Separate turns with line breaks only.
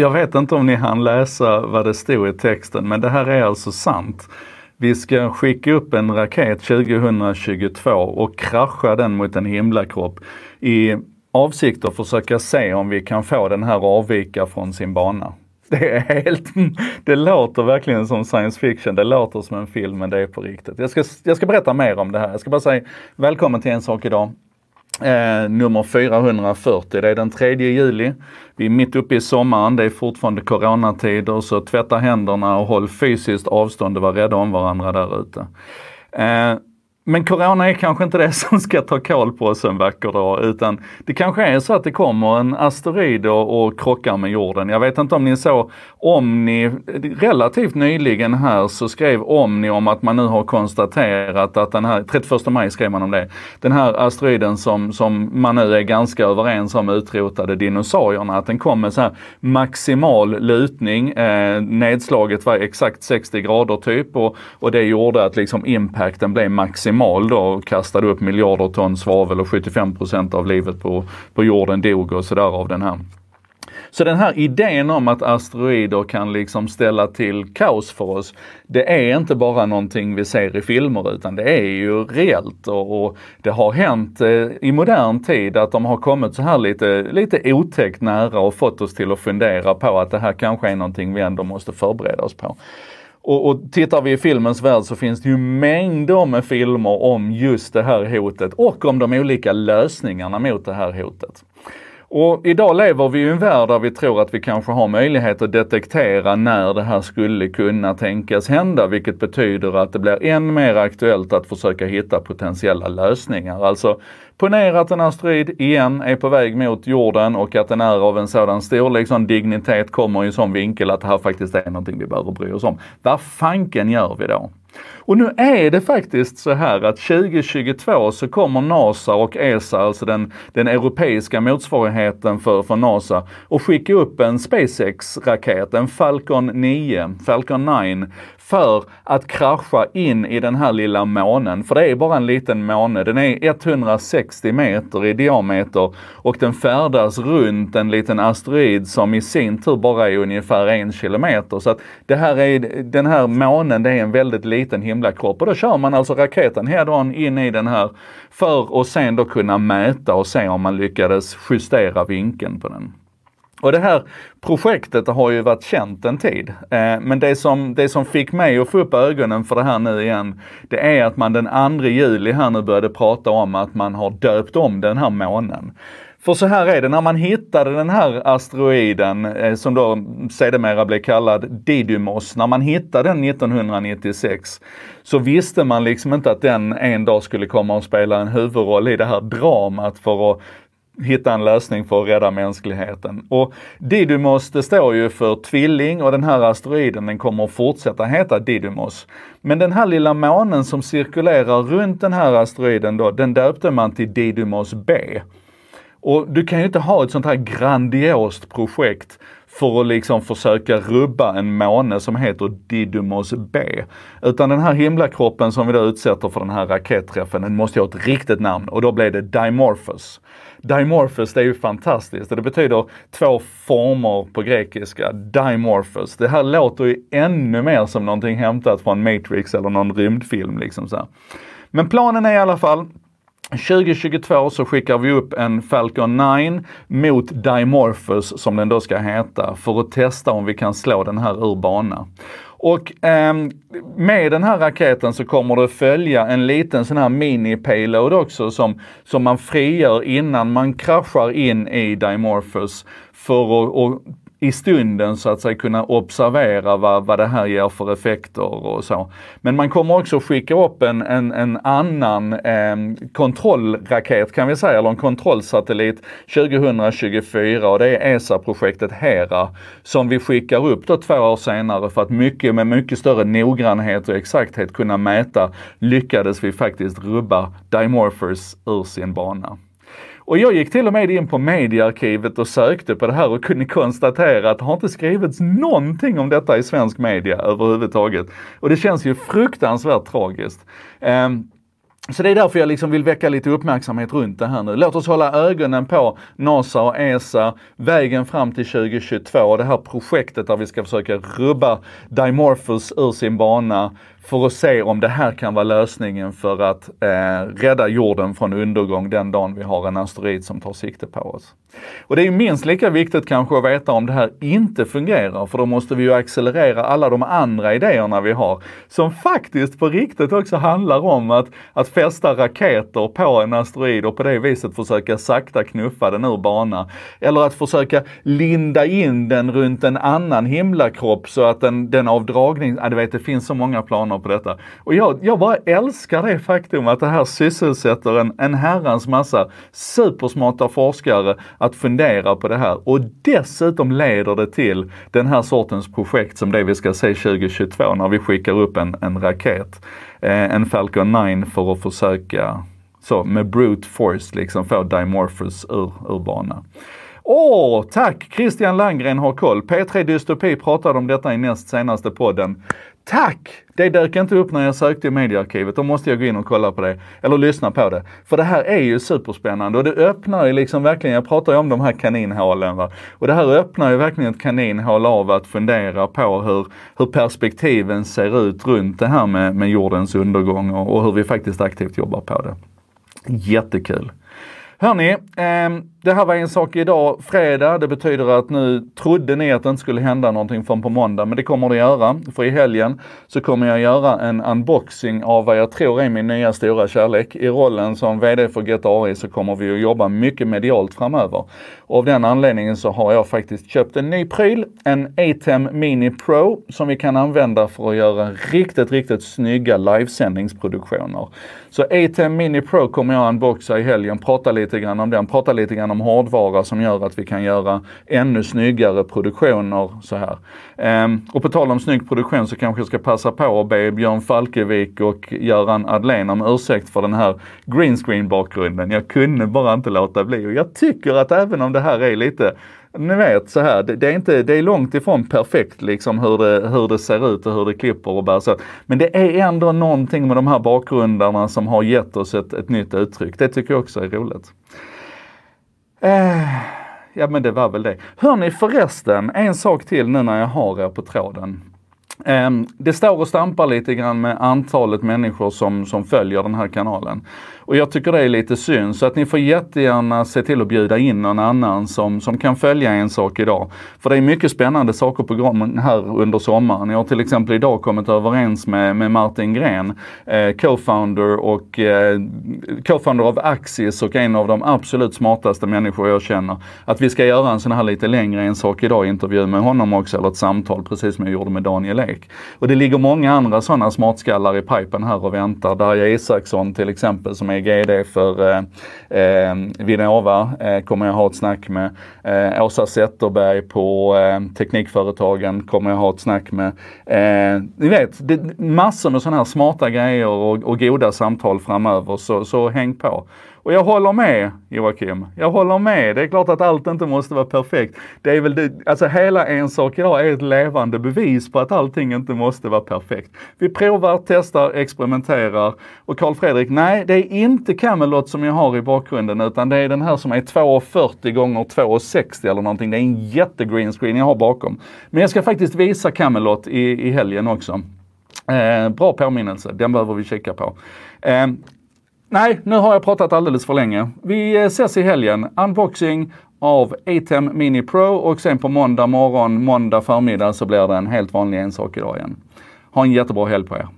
jag vet inte om ni hann läsa vad det stod i texten, men det här är alltså sant. Vi ska skicka upp en raket 2022 och krascha den mot en himlakropp i avsikt att försöka se om vi kan få den här avvika från sin bana. Det är helt, det låter verkligen som science fiction, det låter som en film men det är på riktigt. Jag ska, jag ska berätta mer om det här. Jag ska bara säga välkommen till En sak idag. Eh, nummer 440, det är den 3 juli. Vi är mitt uppe i sommaren, det är fortfarande coronatider så tvätta händerna och håll fysiskt avstånd och var rädda om varandra där ute. Eh, men corona är kanske inte det som ska ta koll på oss en vacker dag, utan det kanske är så att det kommer en asteroid och, och krockar med jorden. Jag vet inte om ni såg Omni, relativt nyligen här så skrev Omni om att man nu har konstaterat att den här, 31 maj skrev man om det, den här asteroiden som, som man nu är ganska överens om utrotade dinosaurierna, att den kom med så här maximal lutning, eh, nedslaget var exakt 60 grader typ och, och det gjorde att liksom impacten blev maximal mal då och kastade upp miljarder ton svavel och 75% av livet på, på jorden dog och sådär av den här. Så den här idén om att asteroider kan liksom ställa till kaos för oss, det är inte bara någonting vi ser i filmer utan det är ju reellt och, och det har hänt eh, i modern tid att de har kommit så här lite, lite otäckt nära och fått oss till att fundera på att det här kanske är någonting vi ändå måste förbereda oss på. Och, och tittar vi i filmens värld så finns det ju mängder med filmer om just det här hotet och om de olika lösningarna mot det här hotet. Och idag lever vi i en värld där vi tror att vi kanske har möjlighet att detektera när det här skulle kunna tänkas hända, vilket betyder att det blir än mer aktuellt att försöka hitta potentiella lösningar. Alltså ponera att en asteroid igen är på väg mot jorden och att den är av en sådan storlek, sån dignitet kommer i en sån vinkel att det här faktiskt är någonting vi behöver bry oss om. Vad fanken gör vi då? Och nu är det faktiskt så här att 2022 så kommer NASA och ESA, alltså den, den europeiska motsvarigheten för, för NASA, att skicka upp en SpaceX-raket, en Falcon 9, Falcon 9, för att krascha in i den här lilla månen. För det är bara en liten måne. Den är 160 meter i diameter och den färdas runt en liten asteroid som i sin tur bara är ungefär en kilometer. Så att det här är, den här månen, det är en väldigt liten himlakropp och då kör man alltså raketen head-on in i den här för att sen då kunna mäta och se om man lyckades justera vinkeln på den. Och det här projektet har ju varit känt en tid. Eh, men det som, det som fick mig att få upp ögonen för det här nu igen, det är att man den 2 juli här nu började prata om att man har döpt om den här månen. För så här är det, när man hittade den här asteroiden eh, som då sedermera blev kallad Didymos, när man hittade den 1996 så visste man liksom inte att den en dag skulle komma och spela en huvudroll i det här dramat för att hitta en lösning för att rädda mänskligheten. Och Didymos det står ju för tvilling och den här asteroiden den kommer att fortsätta heta Didymos. Men den här lilla månen som cirkulerar runt den här asteroiden då, den döpte man till Didymos B. Och du kan ju inte ha ett sånt här grandiost projekt för att liksom försöka rubba en måne som heter Didymos B. Utan den här himlakroppen som vi då utsätter för den här raketträffen, den måste ju ha ett riktigt namn och då blev det Dimorphos. Dimorphos, det är ju fantastiskt. Det betyder två former på grekiska. Dimorphos. Det här låter ju ännu mer som någonting hämtat från Matrix eller någon rymdfilm liksom så. Men planen är i alla fall 2022 så skickar vi upp en Falcon 9 mot Dimorphos som den då ska heta för att testa om vi kan slå den här ur bana. Och eh, med den här raketen så kommer det följa en liten sån här mini-payload också som, som man frigör innan man kraschar in i Dimorphos för att i stunden så att säga kunna observera vad, vad det här ger för effekter och så. Men man kommer också skicka upp en, en, en annan eh, kontrollraket kan vi säga, eller en kontrollsatellit 2024 och det är ESA-projektet Hera som vi skickar upp då två år senare för att mycket, med mycket större noggrannhet och exakthet kunna mäta lyckades vi faktiskt rubba Dimorphos ur sin bana. Och jag gick till och med in på mediearkivet och sökte på det här och kunde konstatera att det har inte skrivits någonting om detta i svensk media överhuvudtaget. Och det känns ju fruktansvärt tragiskt. Um, så det är därför jag liksom vill väcka lite uppmärksamhet runt det här nu. Låt oss hålla ögonen på NASA och ESA, vägen fram till 2022 och det här projektet där vi ska försöka rubba Dimorphos ur sin bana för att se om det här kan vara lösningen för att eh, rädda jorden från undergång den dagen vi har en asteroid som tar sikte på oss. Och det är minst lika viktigt kanske att veta om det här inte fungerar, för då måste vi ju accelerera alla de andra idéerna vi har, som faktiskt på riktigt också handlar om att, att fästa raketer på en asteroid och på det viset försöka sakta knuffa den ur bana. Eller att försöka linda in den runt en annan himlakropp så att den, den av dragning, ja, du vet det finns så många planer på detta. Och jag, jag bara älskar det faktum att det här sysselsätter en, en herrans massa supersmarta forskare att fundera på det här. Och dessutom leder det till den här sortens projekt som det vi ska se 2022 när vi skickar upp en, en raket, eh, en Falcon 9 för att försöka så med brute force liksom få Dimorphos ur, ur bana. Åh, tack! Christian Langgren har koll. P3 Dystopi pratade om detta i näst senaste podden. Tack! Det dök inte upp när jag sökte i mediearkivet. Då måste jag gå in och kolla på det. Eller lyssna på det. För det här är ju superspännande och det öppnar ju liksom verkligen, jag pratar ju om de här kaninhålen va. Och det här öppnar ju verkligen ett kaninhål av att fundera på hur, hur perspektiven ser ut runt det här med, med jordens undergång och, och hur vi faktiskt aktivt jobbar på det. Jättekul! Hörni, eh, det här var en sak idag, fredag. Det betyder att nu trodde ni att det inte skulle hända någonting förrän på måndag, men det kommer det göra. För i helgen så kommer jag göra en unboxing av vad jag tror är min nya stora kärlek. I rollen som VD för GetAI så kommer vi att jobba mycket medialt framöver. Och av den anledningen så har jag faktiskt köpt en ny pryl, en ATEM Mini Pro, som vi kan använda för att göra riktigt, riktigt snygga livesändningsproduktioner. Så ATEM Mini Pro kommer jag unboxa i helgen, prata lite grann om den, prata lite grann om hårdvara som gör att vi kan göra ännu snyggare produktioner så här. Ehm, och på tal om snygg produktion så kanske jag ska passa på att be Björn Falkevik och Göran Adlén om ursäkt för den här greenscreen bakgrunden. Jag kunde bara inte låta bli och jag tycker att även om det här är lite ni vet så här, det, det, är inte, det är långt ifrån perfekt liksom hur det, hur det ser ut och hur det klipper och bär så. Men det är ändå någonting med de här bakgrundarna som har gett oss ett, ett nytt uttryck. Det tycker jag också är roligt. Eh, ja men det var väl det. Hörni förresten, en sak till nu när jag har er på tråden. Ehm, det står och stampar lite grann med antalet människor som, som följer den här kanalen. Och jag tycker det är lite synd, så att ni får jättegärna se till att bjuda in någon annan som, som kan följa en sak idag. För det är mycket spännande saker på gång här under sommaren. Jag har till exempel idag kommit överens med, med Martin Gren, eh, co-founder och eh, co-founder av Axis och en av de absolut smartaste människor jag känner. Att vi ska göra en sån här lite längre en sak idag, intervju med honom också, eller ett samtal precis som jag gjorde med Daniel Ek. Och det ligger många andra sådana smartskallar i pipen här och väntar. Darja Isaksson till exempel som är GD för eh, eh, Vinnova eh, kommer jag ha ett snack med. Eh, Åsa Zetterberg på eh, Teknikföretagen kommer jag ha ett snack med. Eh, ni vet, det, massor med sådana här smarta grejer och, och goda samtal framöver, så, så häng på. Och jag håller med Joakim. Jag håller med. Det är klart att allt inte måste vara perfekt. Det är väl det, alltså hela En sak idag är ett levande bevis på att allting inte måste vara perfekt. Vi provar, testar, experimenterar. Och Karl Fredrik, nej det är inte Camelot som jag har i bakgrunden utan det är den här som är 2,40 gånger 2,60 eller någonting. Det är en jättegreen screen jag har bakom. Men jag ska faktiskt visa Camelot i, i helgen också. Eh, bra påminnelse, den behöver vi kika på. Eh, Nej, nu har jag pratat alldeles för länge. Vi eh, ses i helgen. Unboxing av ATEM Mini Pro och sen på måndag morgon, måndag förmiddag så blir det en helt vanlig ensak idag igen. Ha en jättebra helg på er.